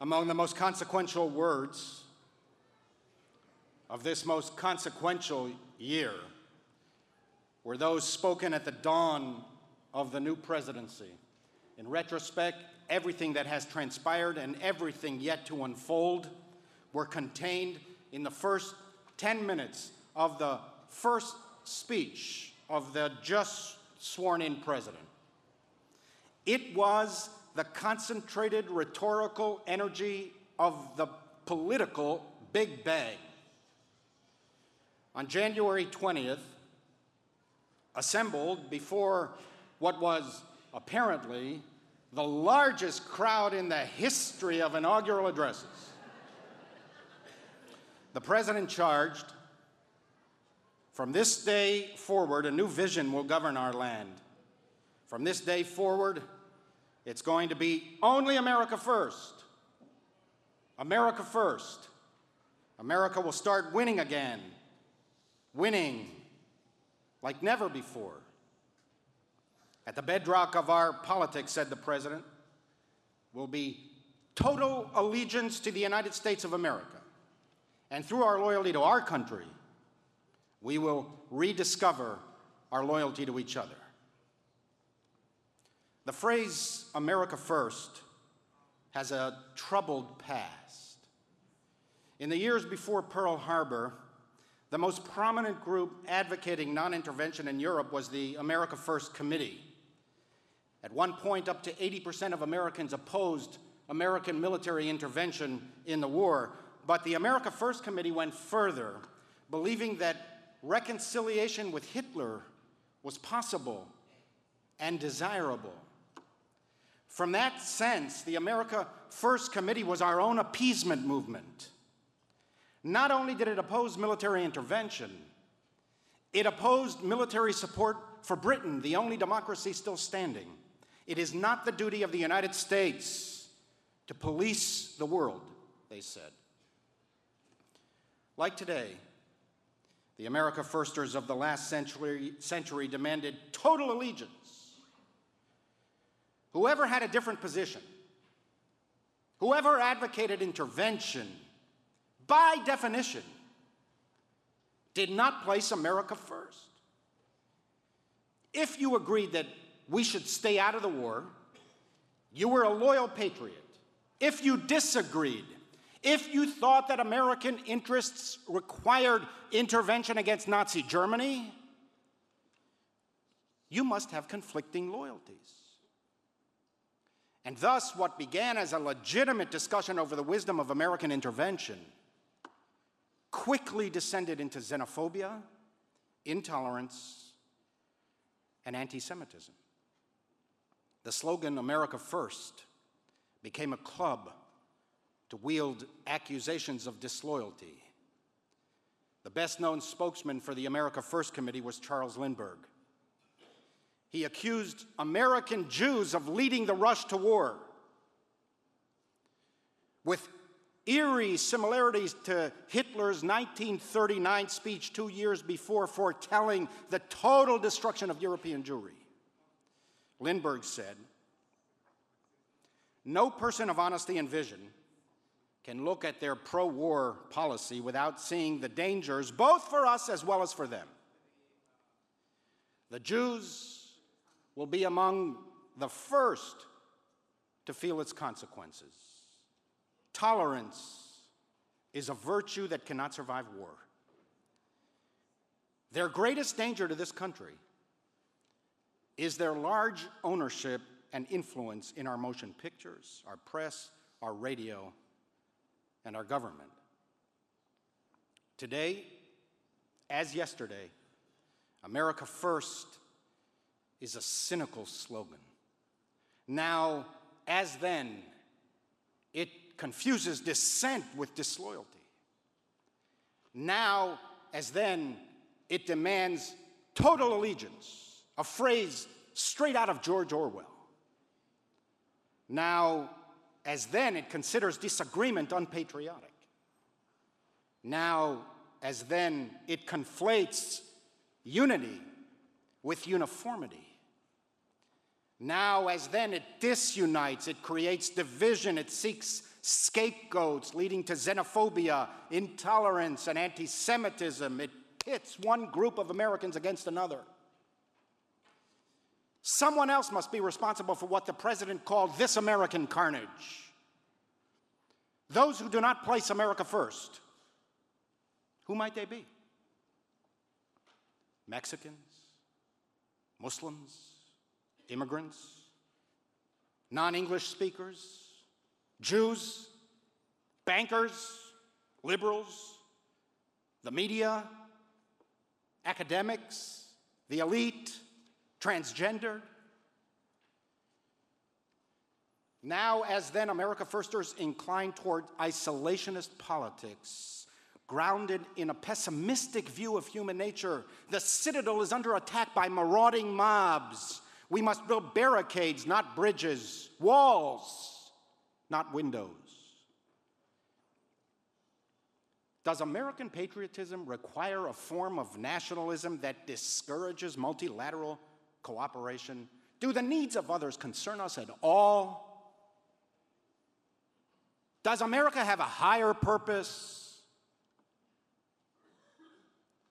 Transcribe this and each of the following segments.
Among the most consequential words of this most consequential year were those spoken at the dawn of the new presidency. In retrospect, everything that has transpired and everything yet to unfold were contained in the first 10 minutes of the first speech of the just sworn in president. It was the concentrated rhetorical energy of the political Big Bang. On January 20th, assembled before what was apparently the largest crowd in the history of inaugural addresses, the president charged from this day forward, a new vision will govern our land. From this day forward, it's going to be only America first. America first. America will start winning again. Winning like never before. At the bedrock of our politics, said the president, will be total allegiance to the United States of America. And through our loyalty to our country, we will rediscover our loyalty to each other. The phrase America First has a troubled past. In the years before Pearl Harbor, the most prominent group advocating non intervention in Europe was the America First Committee. At one point, up to 80% of Americans opposed American military intervention in the war, but the America First Committee went further, believing that reconciliation with Hitler was possible and desirable. From that sense, the America First Committee was our own appeasement movement. Not only did it oppose military intervention, it opposed military support for Britain, the only democracy still standing. It is not the duty of the United States to police the world, they said. Like today, the America Firsters of the last century, century demanded total allegiance Whoever had a different position, whoever advocated intervention, by definition, did not place America first. If you agreed that we should stay out of the war, you were a loyal patriot. If you disagreed, if you thought that American interests required intervention against Nazi Germany, you must have conflicting loyalties. And thus, what began as a legitimate discussion over the wisdom of American intervention quickly descended into xenophobia, intolerance, and anti Semitism. The slogan, America First, became a club to wield accusations of disloyalty. The best known spokesman for the America First Committee was Charles Lindbergh. He accused American Jews of leading the rush to war. With eerie similarities to Hitler's 1939 speech two years before, foretelling the total destruction of European Jewry. Lindbergh said, No person of honesty and vision can look at their pro war policy without seeing the dangers, both for us as well as for them. The Jews will be among the first to feel its consequences. Tolerance is a virtue that cannot survive war. Their greatest danger to this country is their large ownership and influence in our motion pictures, our press, our radio, and our government. Today, as yesterday, America First is a cynical slogan. Now, as then, it confuses dissent with disloyalty. Now, as then, it demands total allegiance, a phrase straight out of George Orwell. Now, as then, it considers disagreement unpatriotic. Now, as then, it conflates unity with uniformity. Now, as then, it disunites, it creates division, it seeks scapegoats leading to xenophobia, intolerance, and anti Semitism. It pits one group of Americans against another. Someone else must be responsible for what the president called this American carnage. Those who do not place America first. Who might they be? Mexicans, Muslims, immigrants, non English speakers, Jews, bankers, liberals, the media, academics, the elite, transgendered. Now, as then, America Firsters incline toward isolationist politics, grounded in a pessimistic view of human nature. The citadel is under attack by marauding mobs. We must build barricades, not bridges, walls, not windows. Does American patriotism require a form of nationalism that discourages multilateral cooperation? Do the needs of others concern us at all? Does America have a higher purpose?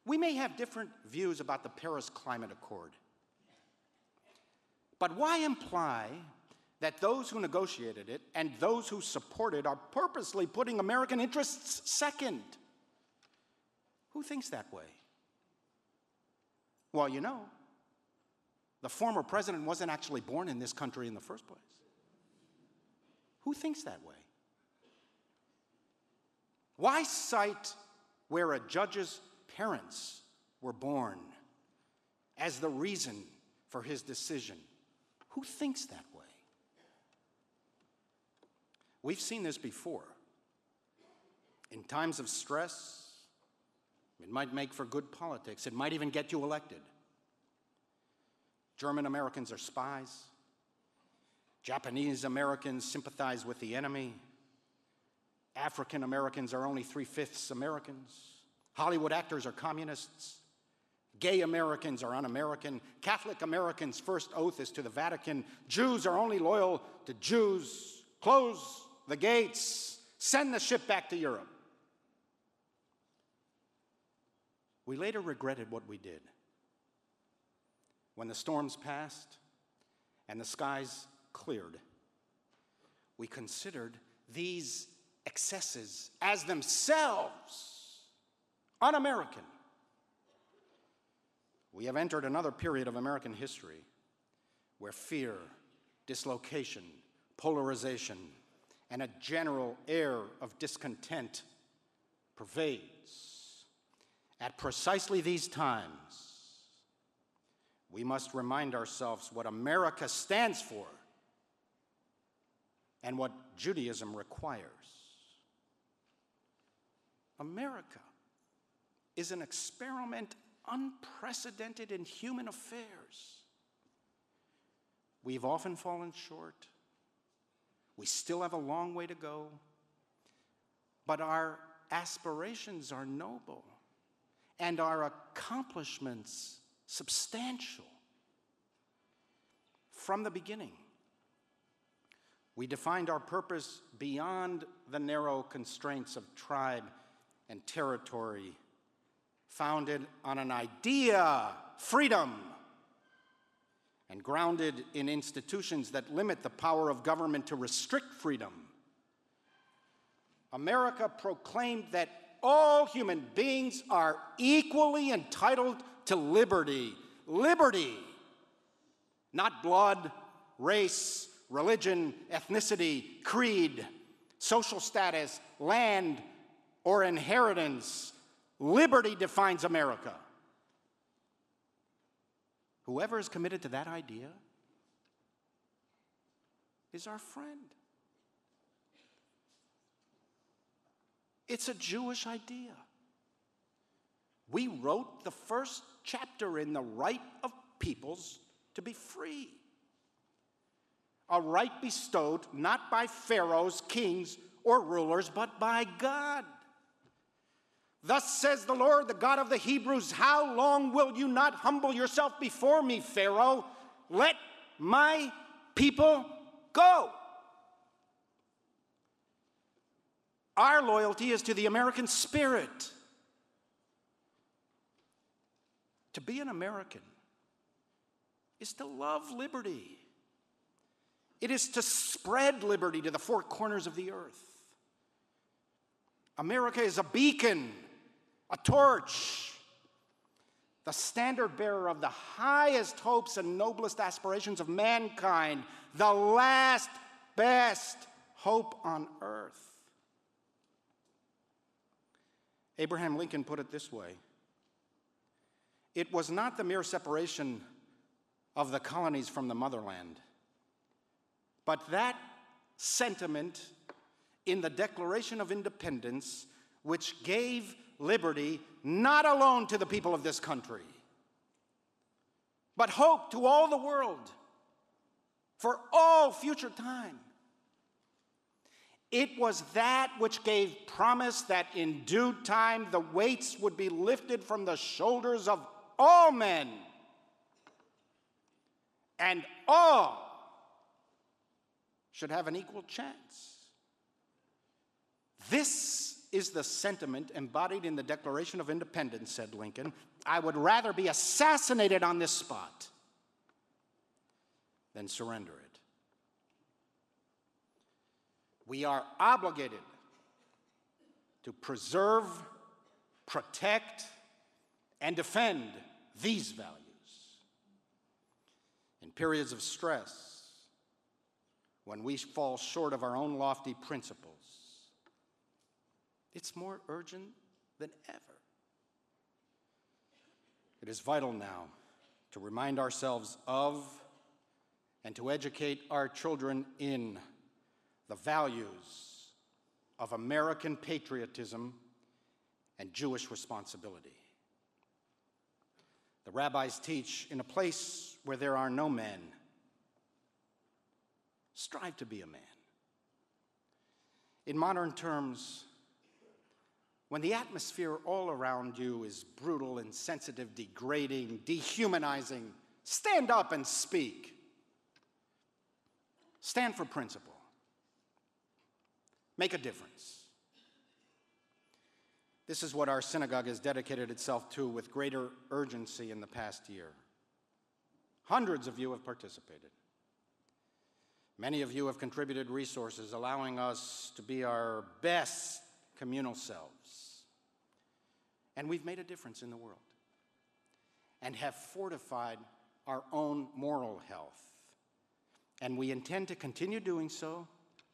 We may have different views about the Paris Climate Accord. But why imply that those who negotiated it and those who support it are purposely putting American interests second? Who thinks that way? Well, you know, the former president wasn't actually born in this country in the first place. Who thinks that way? Why cite where a judge's parents were born as the reason for his decision? Who thinks that way? We've seen this before. In times of stress, it might make for good politics. It might even get you elected. German Americans are spies. Japanese Americans sympathize with the enemy. African Americans are only three fifths Americans. Hollywood actors are communists. Gay Americans are un American. Catholic Americans' first oath is to the Vatican. Jews are only loyal to Jews. Close the gates. Send the ship back to Europe. We later regretted what we did. When the storms passed and the skies cleared, we considered these excesses as themselves un American. We have entered another period of American history where fear, dislocation, polarization, and a general air of discontent pervades. At precisely these times, we must remind ourselves what America stands for and what Judaism requires. America is an experiment unprecedented in human affairs. We've often fallen short. We still have a long way to go. But our aspirations are noble and our accomplishments substantial. From the beginning, we defined our purpose beyond the narrow constraints of tribe and territory, founded on an idea, freedom, and grounded in institutions that limit the power of government to restrict freedom. America proclaimed that all human beings are equally entitled to liberty. Liberty, not blood, race, religion, ethnicity, creed, social status, land, or inheritance. Liberty defines America. Whoever is committed to that idea is our friend. It's a Jewish idea. We wrote the first chapter in the right of peoples to be free. A right bestowed not by pharaohs, kings, or rulers, but by God. Thus says the Lord, the God of the Hebrews, How long will you not humble yourself before me, Pharaoh? Let my people go. Our loyalty is to the American spirit. To be an American is to love liberty. It is to spread liberty to the four corners of the earth. America is a beacon, a torch, the standard bearer of the highest hopes and noblest aspirations of mankind, the last best hope on earth. Abraham Lincoln put it this way It was not the mere separation of the colonies from the motherland, but that sentiment in the Declaration of Independence which gave liberty not alone to the people of this country, but hope to all the world for all future time. It was that which gave promise that in due time the weights would be lifted from the shoulders of all men, and all should have an equal chance. This is the sentiment embodied in the Declaration of Independence, said Lincoln. I would rather be assassinated on this spot than surrender it. We are obligated to preserve, protect, and defend these values. In periods of stress, when we fall short of our own lofty principles, it's more urgent than ever. It is vital now to remind ourselves of and to educate our children in the values of American patriotism and Jewish responsibility. The rabbis teach in a place where there are no men, strive to be a man. In modern terms, when the atmosphere all around you is brutal, insensitive, degrading, dehumanizing, stand up and speak. Stand for principle. Make a difference. This is what our synagogue has dedicated itself to with greater urgency in the past year. Hundreds of you have participated. Many of you have contributed resources, allowing us to be our best communal selves. And we've made a difference in the world and have fortified our own moral health. And we intend to continue doing so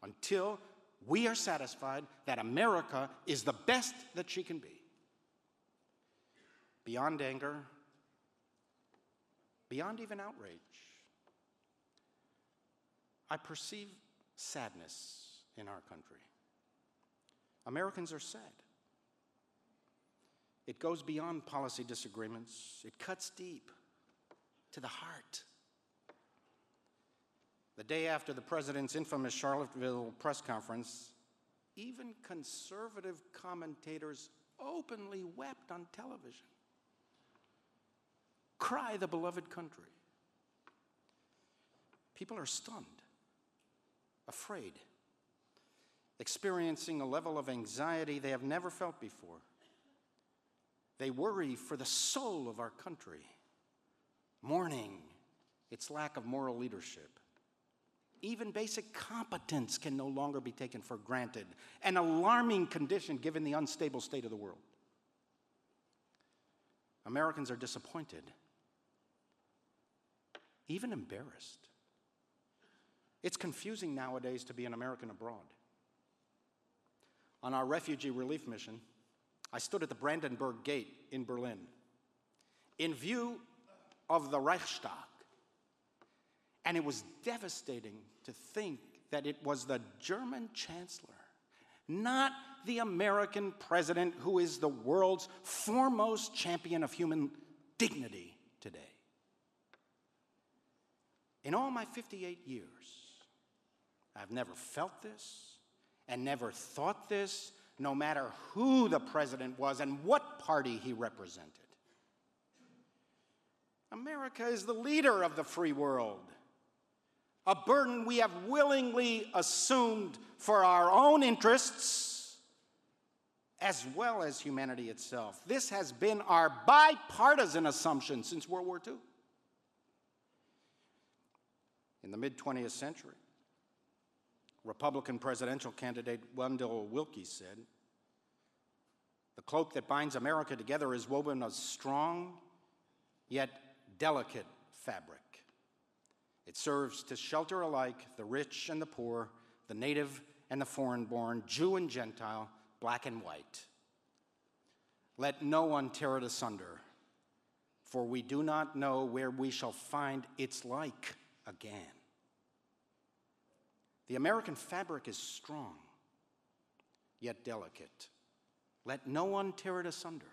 until we are satisfied that America is the best that she can be. Beyond anger, beyond even outrage, I perceive sadness in our country. Americans are sad. It goes beyond policy disagreements, it cuts deep to the heart. The day after the president's infamous Charlottesville press conference, even conservative commentators openly wept on television. Cry the beloved country. People are stunned, afraid, experiencing a level of anxiety they have never felt before. They worry for the soul of our country, mourning its lack of moral leadership. Even basic competence can no longer be taken for granted, an alarming condition given the unstable state of the world. Americans are disappointed, even embarrassed. It's confusing nowadays to be an American abroad. On our refugee relief mission, I stood at the Brandenburg Gate in Berlin in view of the Reichstag and it was devastating to think that it was the German chancellor, not the American president, who is the world's foremost champion of human dignity today. In all my 58 years, I've never felt this and never thought this, no matter who the president was and what party he represented. America is the leader of the free world a burden we have willingly assumed for our own interests as well as humanity itself. This has been our bipartisan assumption since World War II. In the mid 20th century, Republican presidential candidate Wendell Willkie said, The cloak that binds America together is woven of strong yet delicate fabric. It serves to shelter alike the rich and the poor, the native and the foreign born, Jew and Gentile, black and white. Let no one tear it asunder, for we do not know where we shall find its like again. The American fabric is strong, yet delicate. Let no one tear it asunder.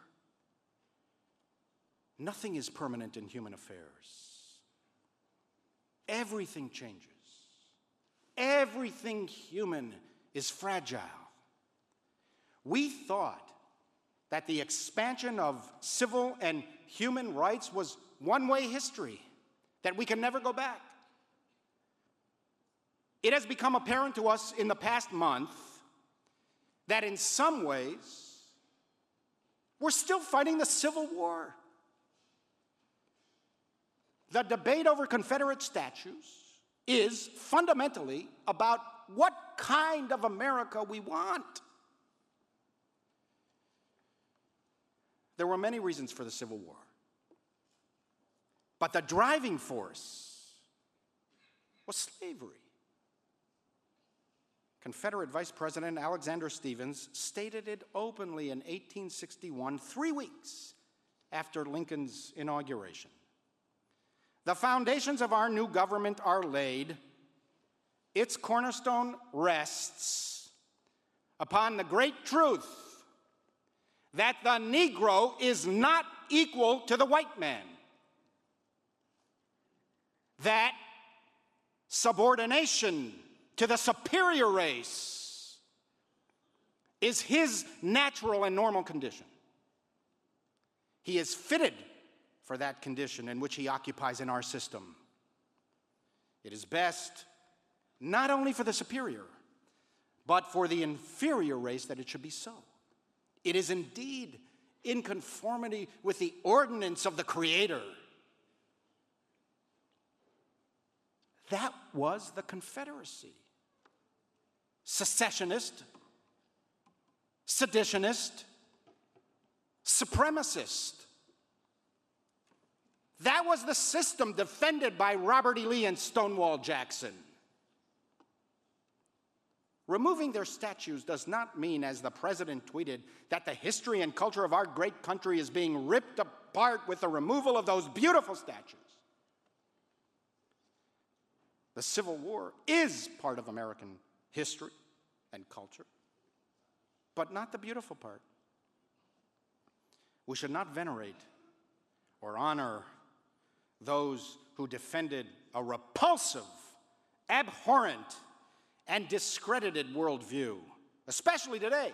Nothing is permanent in human affairs. Everything changes. Everything human is fragile. We thought that the expansion of civil and human rights was one way history, that we can never go back. It has become apparent to us in the past month that in some ways, we're still fighting the Civil War. The debate over Confederate statues is fundamentally about what kind of America we want. There were many reasons for the Civil War, but the driving force was slavery. Confederate Vice President Alexander Stephens stated it openly in 1861, three weeks after Lincoln's inauguration. The foundations of our new government are laid. Its cornerstone rests upon the great truth that the Negro is not equal to the white man. That subordination to the superior race is his natural and normal condition. He is fitted for that condition in which he occupies in our system. It is best not only for the superior, but for the inferior race that it should be so. It is indeed in conformity with the ordinance of the Creator. That was the Confederacy. Secessionist, seditionist, supremacist. That was the system defended by Robert E. Lee and Stonewall Jackson. Removing their statues does not mean, as the president tweeted, that the history and culture of our great country is being ripped apart with the removal of those beautiful statues. The Civil War is part of American history and culture, but not the beautiful part. We should not venerate or honor those who defended a repulsive, abhorrent, and discredited worldview, especially today,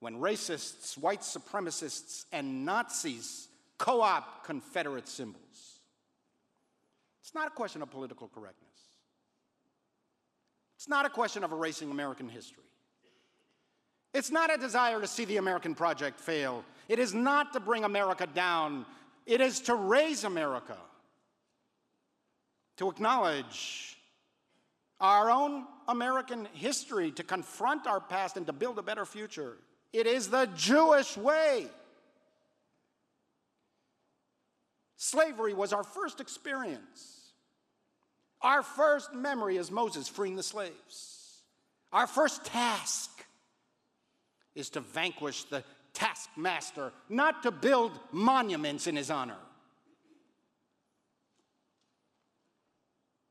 when racists, white supremacists, and Nazis co opt Confederate symbols. It's not a question of political correctness. It's not a question of erasing American history. It's not a desire to see the American project fail. It is not to bring America down it is to raise America, to acknowledge our own American history, to confront our past, and to build a better future. It is the Jewish way. Slavery was our first experience. Our first memory is Moses freeing the slaves. Our first task is to vanquish the taskmaster, not to build monuments in his honor.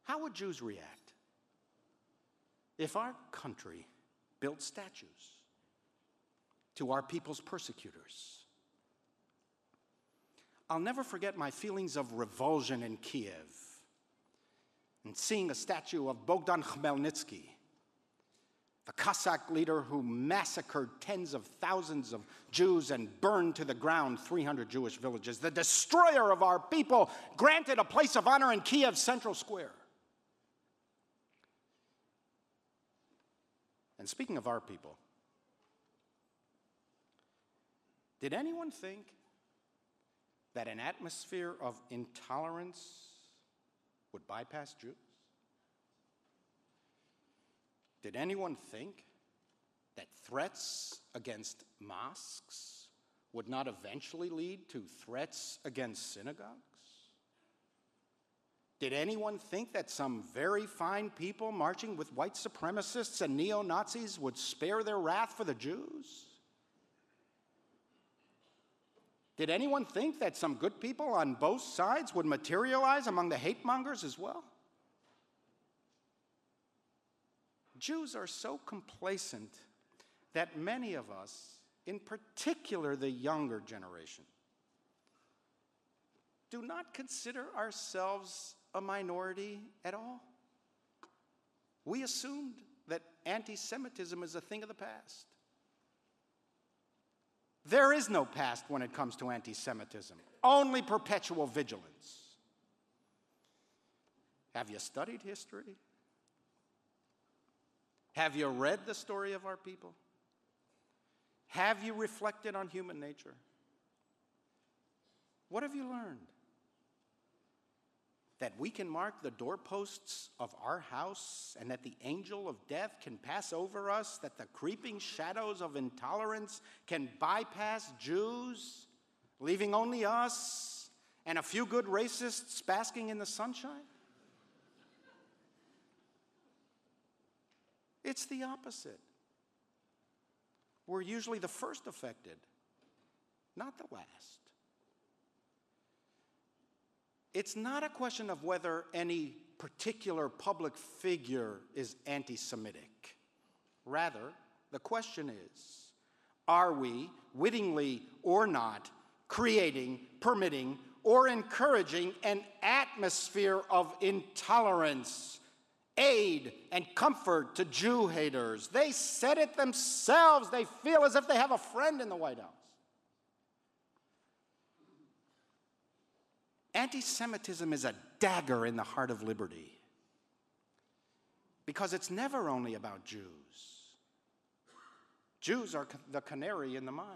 How would Jews react if our country built statues to our people's persecutors? I'll never forget my feelings of revulsion in Kiev and seeing a statue of Bogdan Khmelnytsky the Cossack leader who massacred tens of thousands of Jews and burned to the ground 300 Jewish villages, the destroyer of our people, granted a place of honor in Kiev's central square. And speaking of our people, Did anyone think that an atmosphere of intolerance would bypass Jews? Did anyone think that threats against mosques would not eventually lead to threats against synagogues? Did anyone think that some very fine people marching with white supremacists and neo Nazis would spare their wrath for the Jews? Did anyone think that some good people on both sides would materialize among the hate mongers as well? Jews are so complacent that many of us, in particular the younger generation, do not consider ourselves a minority at all. We assumed that anti Semitism is a thing of the past. There is no past when it comes to anti Semitism, only perpetual vigilance. Have you studied history? Have you read the story of our people? Have you reflected on human nature? What have you learned? That we can mark the doorposts of our house and that the angel of death can pass over us, that the creeping shadows of intolerance can bypass Jews, leaving only us and a few good racists basking in the sunshine? It's the opposite. We're usually the first affected, not the last. It's not a question of whether any particular public figure is anti Semitic. Rather, the question is are we, wittingly or not, creating, permitting, or encouraging an atmosphere of intolerance aid and comfort to Jew haters. They said it themselves. They feel as if they have a friend in the White House. Anti Semitism is a dagger in the heart of liberty because it's never only about Jews. Jews are the canary in the mine.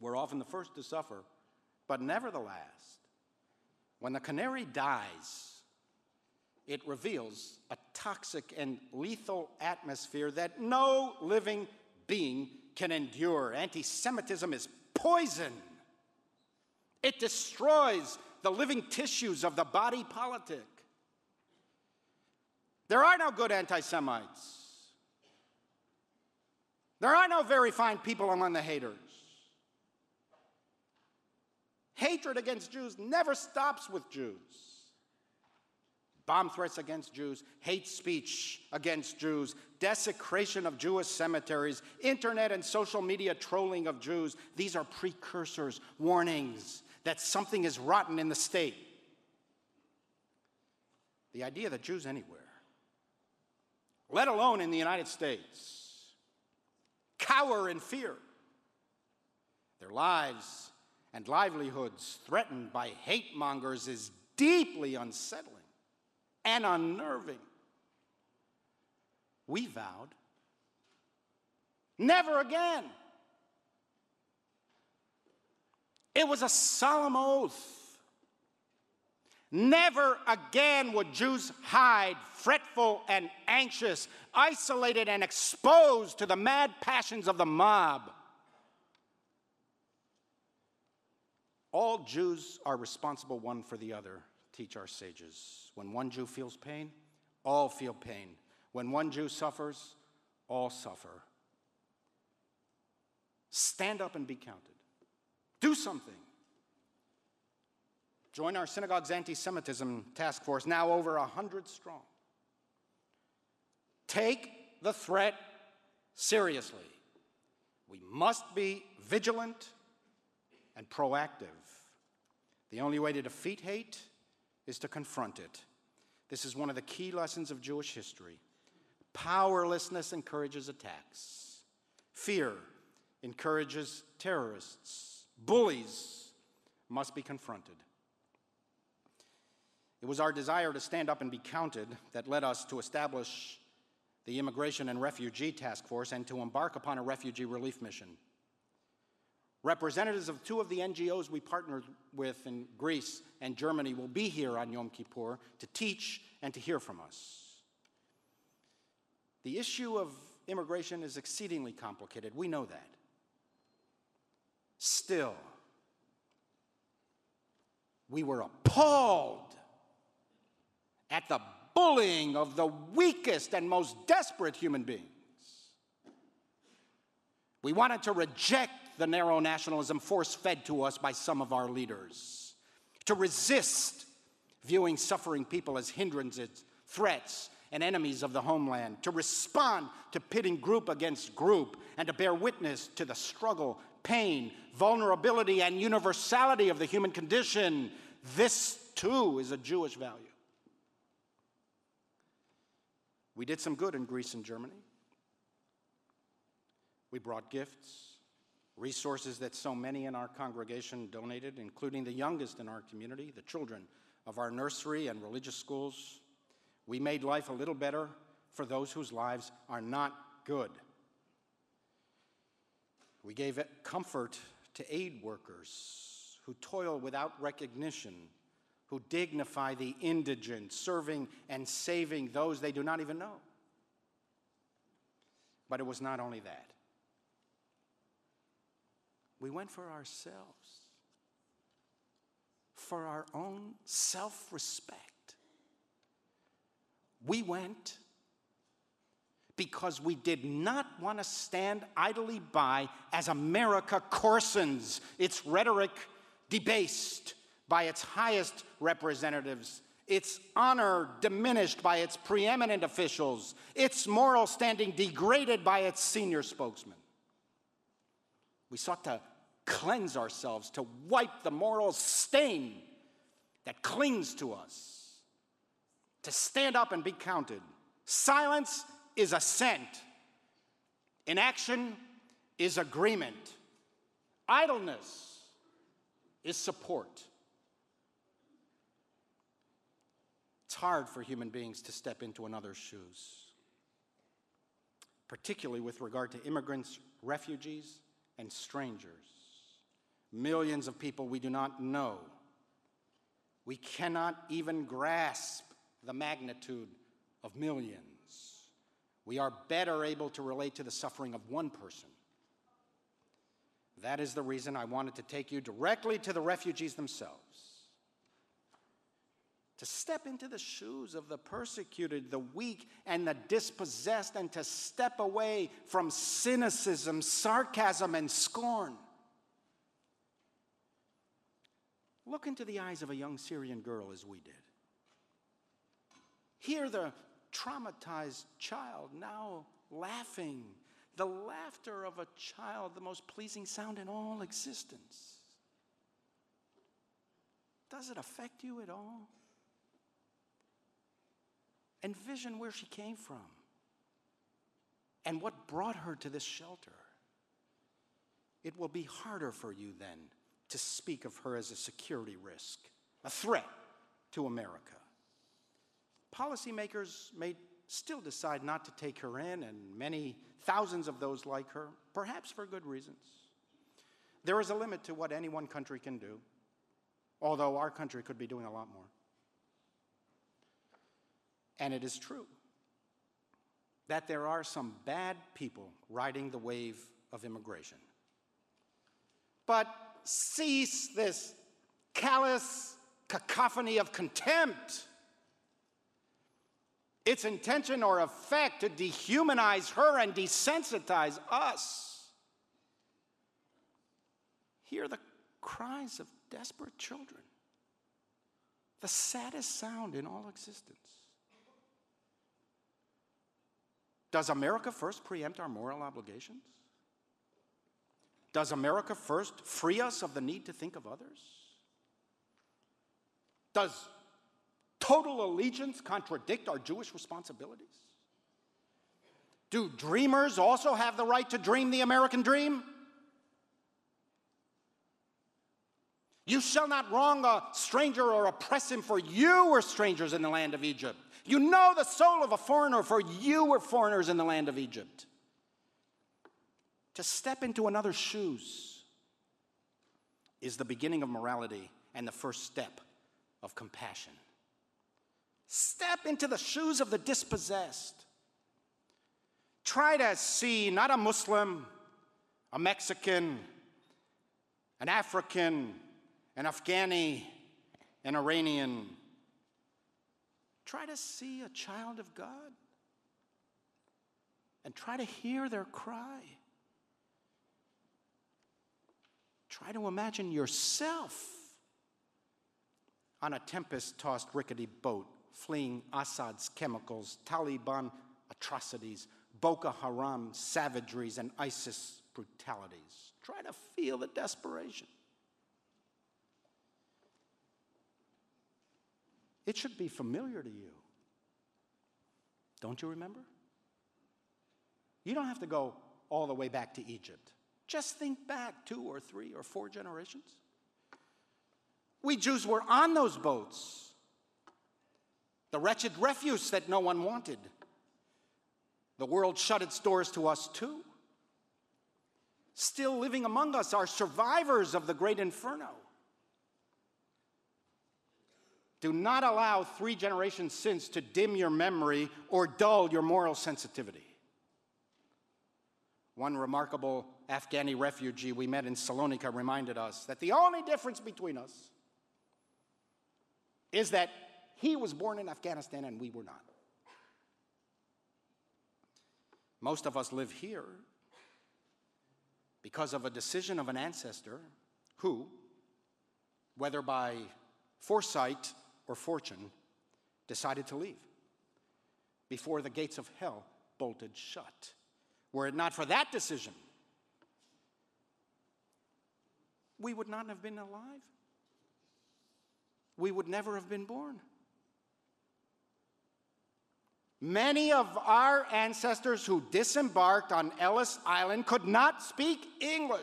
We're often the first to suffer, but never the last. When the canary dies, it reveals a toxic and lethal atmosphere that no living being can endure. Anti Semitism is poison, it destroys the living tissues of the body politic. There are no good anti Semites. There are no very fine people among the haters. Hatred against Jews never stops with Jews bomb threats against Jews, hate speech against Jews, desecration of Jewish cemeteries, internet and social media trolling of Jews. These are precursors, warnings that something is rotten in the state. The idea that Jews anywhere, let alone in the United States, cower in fear, their lives and livelihoods threatened by hate mongers is deeply unsettling and unnerving. We vowed never again. It was a solemn oath. Never again would Jews hide, fretful and anxious, isolated and exposed to the mad passions of the mob. All Jews are responsible one for the other teach our sages. When one Jew feels pain, all feel pain. When one Jew suffers, all suffer. Stand up and be counted. Do something. Join our synagogue's anti Semitism task force, now over 100 strong. Take the threat seriously. We must be vigilant and proactive. The only way to defeat hate is to confront it. This is one of the key lessons of Jewish history. Powerlessness encourages attacks, fear encourages terrorists, bullies must be confronted. It was our desire to stand up and be counted that led us to establish the Immigration and Refugee Task Force and to embark upon a refugee relief mission. Representatives of two of the NGOs we partnered with in Greece and Germany will be here on Yom Kippur to teach and to hear from us. The issue of immigration is exceedingly complicated. We know that. Still, we were appalled at the bullying of the weakest and most desperate human beings. We wanted to reject the narrow nationalism force fed to us by some of our leaders, to resist viewing suffering people as hindrances, threats, and enemies of the homeland, to respond to pitting group against group, and to bear witness to the struggle, pain, vulnerability, and universality of the human condition. This, too, is a Jewish value. We did some good in Greece and Germany. We brought gifts, resources that so many in our congregation donated, including the youngest in our community, the children of our nursery and religious schools. We made life a little better for those whose lives are not good. We gave comfort to aid workers who toil without recognition, who dignify the indigent, serving and saving those they do not even know. But it was not only that. We went for ourselves, for our own self respect. We went because we did not want to stand idly by as America coarsens, its rhetoric debased by its highest representatives, its honor diminished by its preeminent officials, its moral standing degraded by its senior spokesman. We sought to cleanse ourselves, to wipe the moral stain that clings to us to stand up and be counted. Silence is assent, inaction is agreement, idleness is support. It's hard for human beings to step into another's shoes, particularly with regard to immigrants, refugees, and strangers. Millions of people we do not know. We cannot even grasp the magnitude of millions. We are better able to relate to the suffering of one person. That is the reason I wanted to take you directly to the refugees themselves. To step into the shoes of the persecuted, the weak, and the dispossessed, and to step away from cynicism, sarcasm, and scorn. Look into the eyes of a young Syrian girl as we did. Hear the traumatized child now laughing, the laughter of a child, the most pleasing sound in all existence. Does it affect you at all? Envision where she came from and what brought her to this shelter. It will be harder for you then to speak of her as a security risk, a threat to America policymakers may still decide not to take her in, and many thousands of those like her, perhaps for good reasons. There is a limit to what any one country can do, although our country could be doing a lot more. And it is true that there are some bad people riding the wave of immigration. But cease this callous cacophony of contempt its intention or effect to dehumanize her and desensitize us. Hear the cries of desperate children, the saddest sound in all existence. Does America first preempt our moral obligations? Does America first free us of the need to think of others? Does total allegiance contradict our Jewish responsibilities? Do dreamers also have the right to dream the American dream? You shall not wrong a stranger or oppress him, for you were strangers in the land of Egypt. You know the soul of a foreigner, for you were foreigners in the land of Egypt. To step into another's shoes is the beginning of morality and the first step of compassion. Step into the shoes of the dispossessed. Try to see not a Muslim, a Mexican, an African, an Afghani, an Iranian. Try to see a child of God and try to hear their cry. Try to imagine yourself on a tempest tossed rickety boat fleeing Assad's chemicals, Taliban atrocities, Boko Haram savageries, and ISIS brutalities. Try to feel the desperation. It should be familiar to you. Don't you remember? You don't have to go all the way back to Egypt. Just think back two or three or four generations. We Jews were on those boats, the wretched refuse that no one wanted. The world shut its doors to us too. Still living among us are survivors of the great inferno. Do not allow three generations since to dim your memory or dull your moral sensitivity. One remarkable Afghani refugee we met in Salonika reminded us that the only difference between us is that he was born in Afghanistan and we were not. Most of us live here because of a decision of an ancestor who, whether by foresight or fortune, decided to leave before the gates of hell bolted shut. Were it not for that decision, we would not have been alive. We would never have been born. Many of our ancestors who disembarked on Ellis Island could not speak English.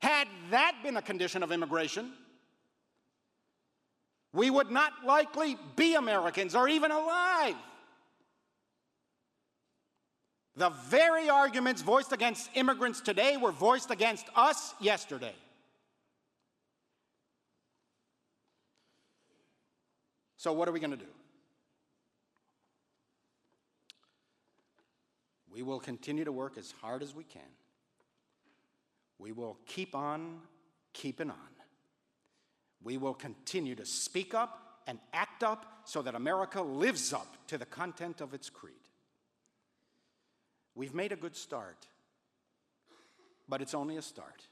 Had that been a condition of immigration, we would not likely be Americans or even alive. The very arguments voiced against immigrants today were voiced against us yesterday. So, what are we going to do? We will continue to work as hard as we can. We will keep on keeping on. We will continue to speak up and act up so that America lives up to the content of its creed. We've made a good start, but it's only a start.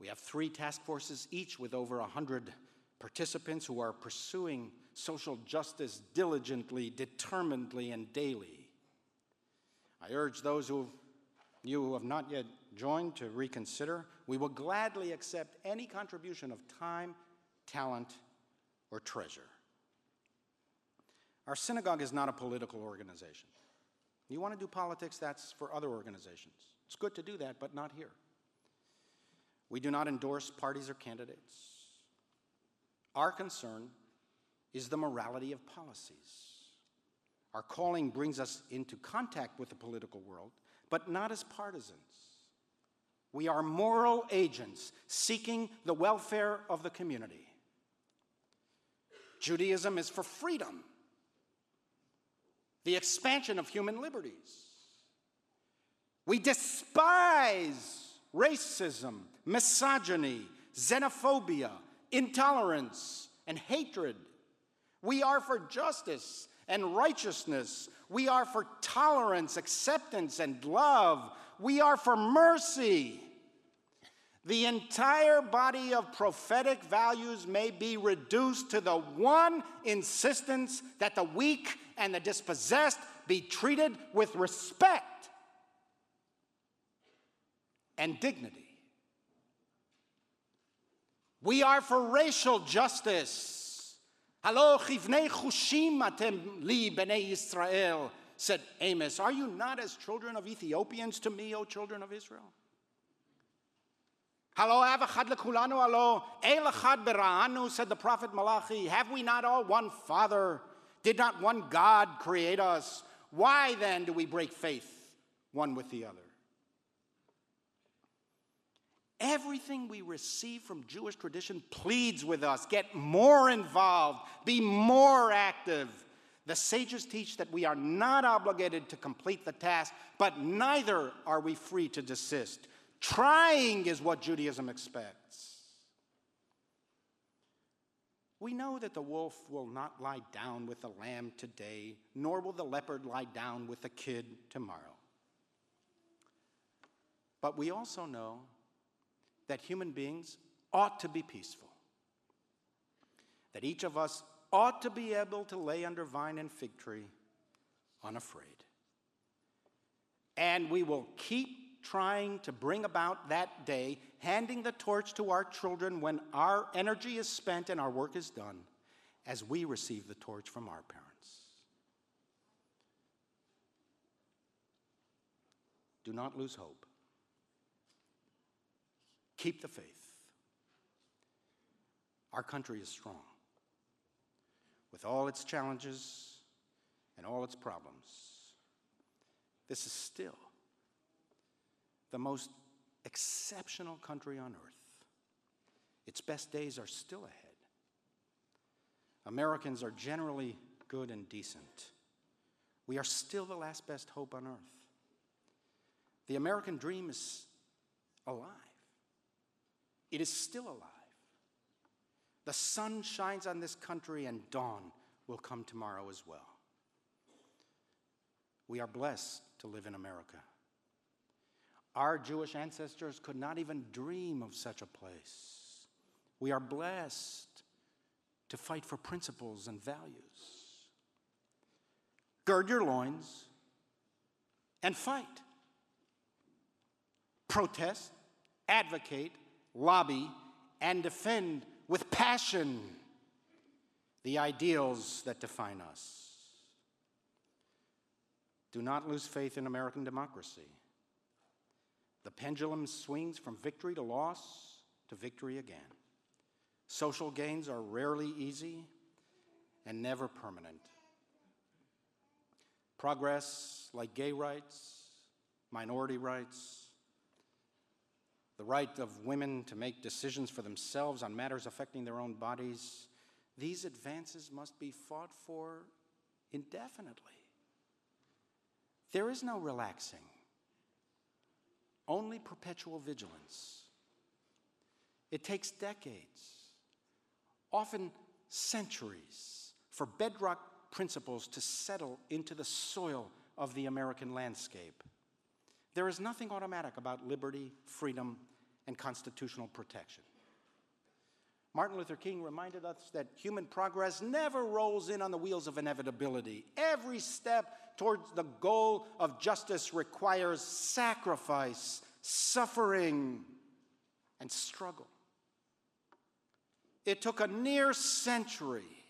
We have three task forces, each with over 100 participants who are pursuing social justice diligently, determinedly, and daily. I urge those who you who have not yet joined to reconsider. We will gladly accept any contribution of time, talent, or treasure. Our synagogue is not a political organization. You want to do politics, that's for other organizations. It's good to do that, but not here. We do not endorse parties or candidates. Our concern is the morality of policies. Our calling brings us into contact with the political world, but not as partisans. We are moral agents seeking the welfare of the community. Judaism is for freedom, the expansion of human liberties. We despise racism, misogyny, xenophobia, intolerance, and hatred. We are for justice and righteousness. We are for tolerance, acceptance, and love. We are for mercy. The entire body of prophetic values may be reduced to the one insistence that the weak and the dispossessed be treated with respect and dignity. We are for racial justice. Halo chivnei chushim atem li b'nei Israel, said Amos. Are you not as children of Ethiopians to me, O children of Israel? Halo avachad lekulanu alo elachad bera'anu, said the prophet Malachi. Have we not all one Father? Did not one God create us? Why then do we break faith one with the other? Everything we receive from Jewish tradition pleads with us get more involved, be more active. The sages teach that we are not obligated to complete the task, but neither are we free to desist. Trying is what Judaism expects. We know that the wolf will not lie down with the lamb today, nor will the leopard lie down with the kid tomorrow. But we also know that human beings ought to be peaceful, that each of us ought to be able to lay under vine and fig tree unafraid. And we will keep trying to bring about that day, handing the torch to our children when our energy is spent and our work is done, as we receive the torch from our parents. Do not lose hope. Keep the faith. Our country is strong. With all its challenges and all its problems, this is still the most exceptional country on earth. Its best days are still ahead. Americans are generally good and decent. We are still the last best hope on earth. The American dream is alive. It is still alive. The sun shines on this country, and dawn will come tomorrow as well. We are blessed to live in America. Our Jewish ancestors could not even dream of such a place. We are blessed to fight for principles and values. Gird your loins and fight. Protest, advocate, lobby, and defend with passion the ideals that define us. Do not lose faith in American democracy. The pendulum swings from victory to loss to victory again. Social gains are rarely easy and never permanent. Progress, like gay rights, minority rights, the right of women to make decisions for themselves on matters affecting their own bodies, these advances must be fought for indefinitely. There is no relaxing, only perpetual vigilance. It takes decades, often centuries, for bedrock principles to settle into the soil of the American landscape. There is nothing automatic about liberty, freedom, and constitutional protection. Martin Luther King reminded us that human progress never rolls in on the wheels of inevitability. Every step towards the goal of justice requires sacrifice, suffering, and struggle. It took a near century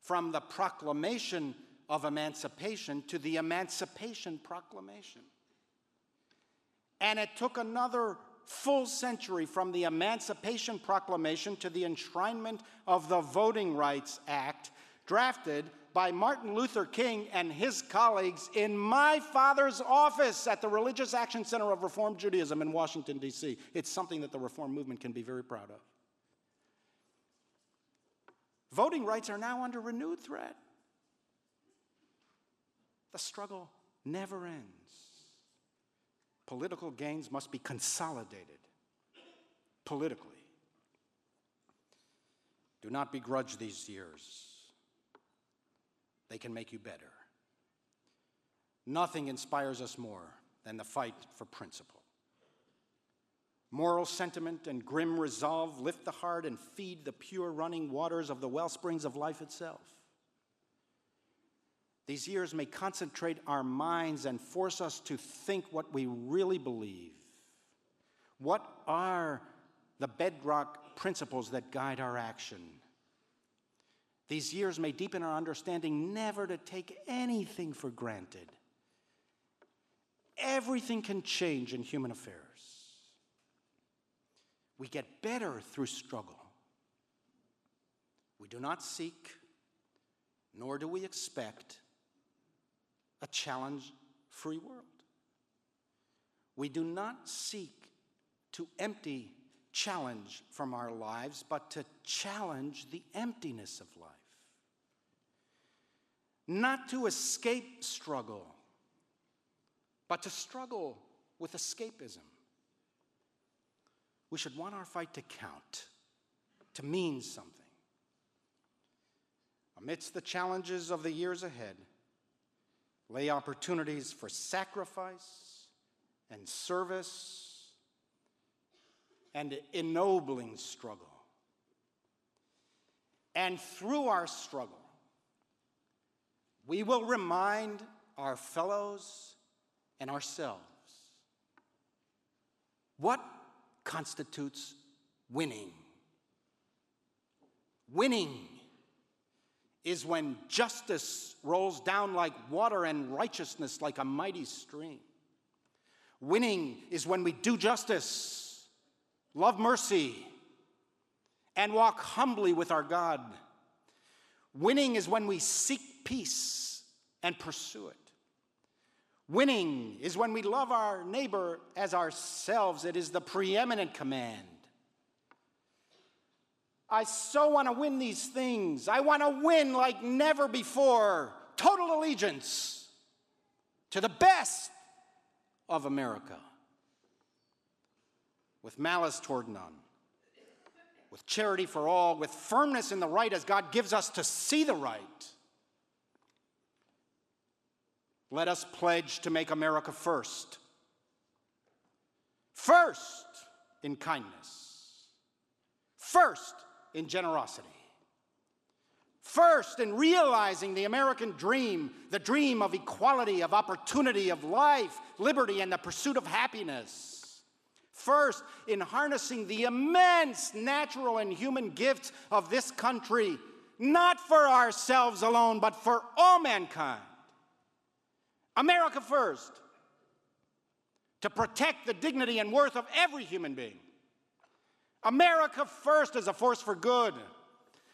from the proclamation of emancipation to the Emancipation Proclamation. And it took another full century from the Emancipation Proclamation to the enshrinement of the Voting Rights Act, drafted by Martin Luther King and his colleagues in my father's office at the Religious Action Center of Reform Judaism in Washington, D.C. It's something that the Reform movement can be very proud of. Voting rights are now under renewed threat. The struggle never ends political gains must be consolidated politically. Do not begrudge these years, they can make you better. Nothing inspires us more than the fight for principle. Moral sentiment and grim resolve lift the heart and feed the pure running waters of the well springs of life itself. These years may concentrate our minds and force us to think what we really believe. What are the bedrock principles that guide our action? These years may deepen our understanding never to take anything for granted. Everything can change in human affairs. We get better through struggle. We do not seek, nor do we expect a challenge free world. We do not seek to empty challenge from our lives, but to challenge the emptiness of life. Not to escape struggle, but to struggle with escapism. We should want our fight to count, to mean something. Amidst the challenges of the years ahead, lay opportunities for sacrifice and service and ennobling struggle. And through our struggle, we will remind our fellows and ourselves what constitutes winning. Winning is when justice rolls down like water and righteousness like a mighty stream. Winning is when we do justice, love mercy, and walk humbly with our God. Winning is when we seek peace and pursue it. Winning is when we love our neighbor as ourselves. It is the preeminent command. I so want to win these things. I want to win like never before. Total allegiance to the best of America. With malice toward none, with charity for all, with firmness in the right as God gives us to see the right. Let us pledge to make America first. First in kindness. First in generosity. First, in realizing the American dream, the dream of equality, of opportunity, of life, liberty, and the pursuit of happiness. First, in harnessing the immense natural and human gifts of this country, not for ourselves alone, but for all mankind. America first, to protect the dignity and worth of every human being. America first as a force for good.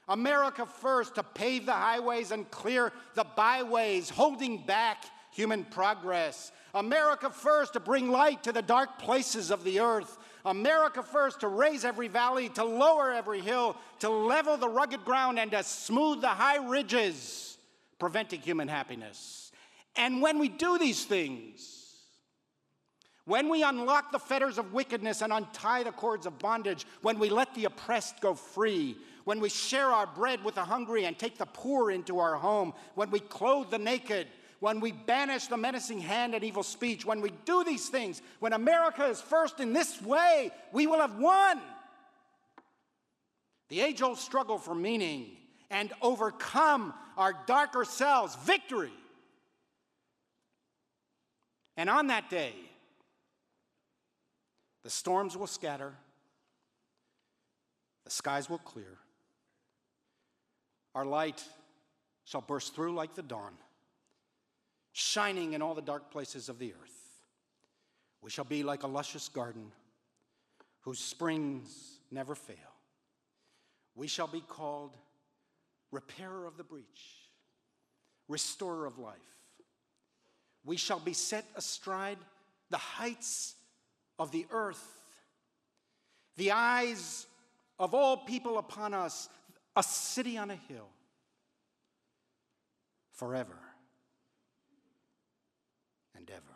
America first to pave the highways and clear the byways, holding back human progress. America first to bring light to the dark places of the earth. America first to raise every valley, to lower every hill, to level the rugged ground, and to smooth the high ridges, preventing human happiness. And when we do these things, when we unlock the fetters of wickedness and untie the cords of bondage, when we let the oppressed go free, when we share our bread with the hungry and take the poor into our home, when we clothe the naked, when we banish the menacing hand and evil speech, when we do these things, when America is first in this way, we will have won. The age old struggle for meaning and overcome our darker selves, victory. And on that day, the storms will scatter, the skies will clear, our light shall burst through like the dawn, shining in all the dark places of the earth. We shall be like a luscious garden whose springs never fail. We shall be called repairer of the breach, restorer of life. We shall be set astride the heights of the earth, the eyes of all people upon us, a city on a hill, forever and ever.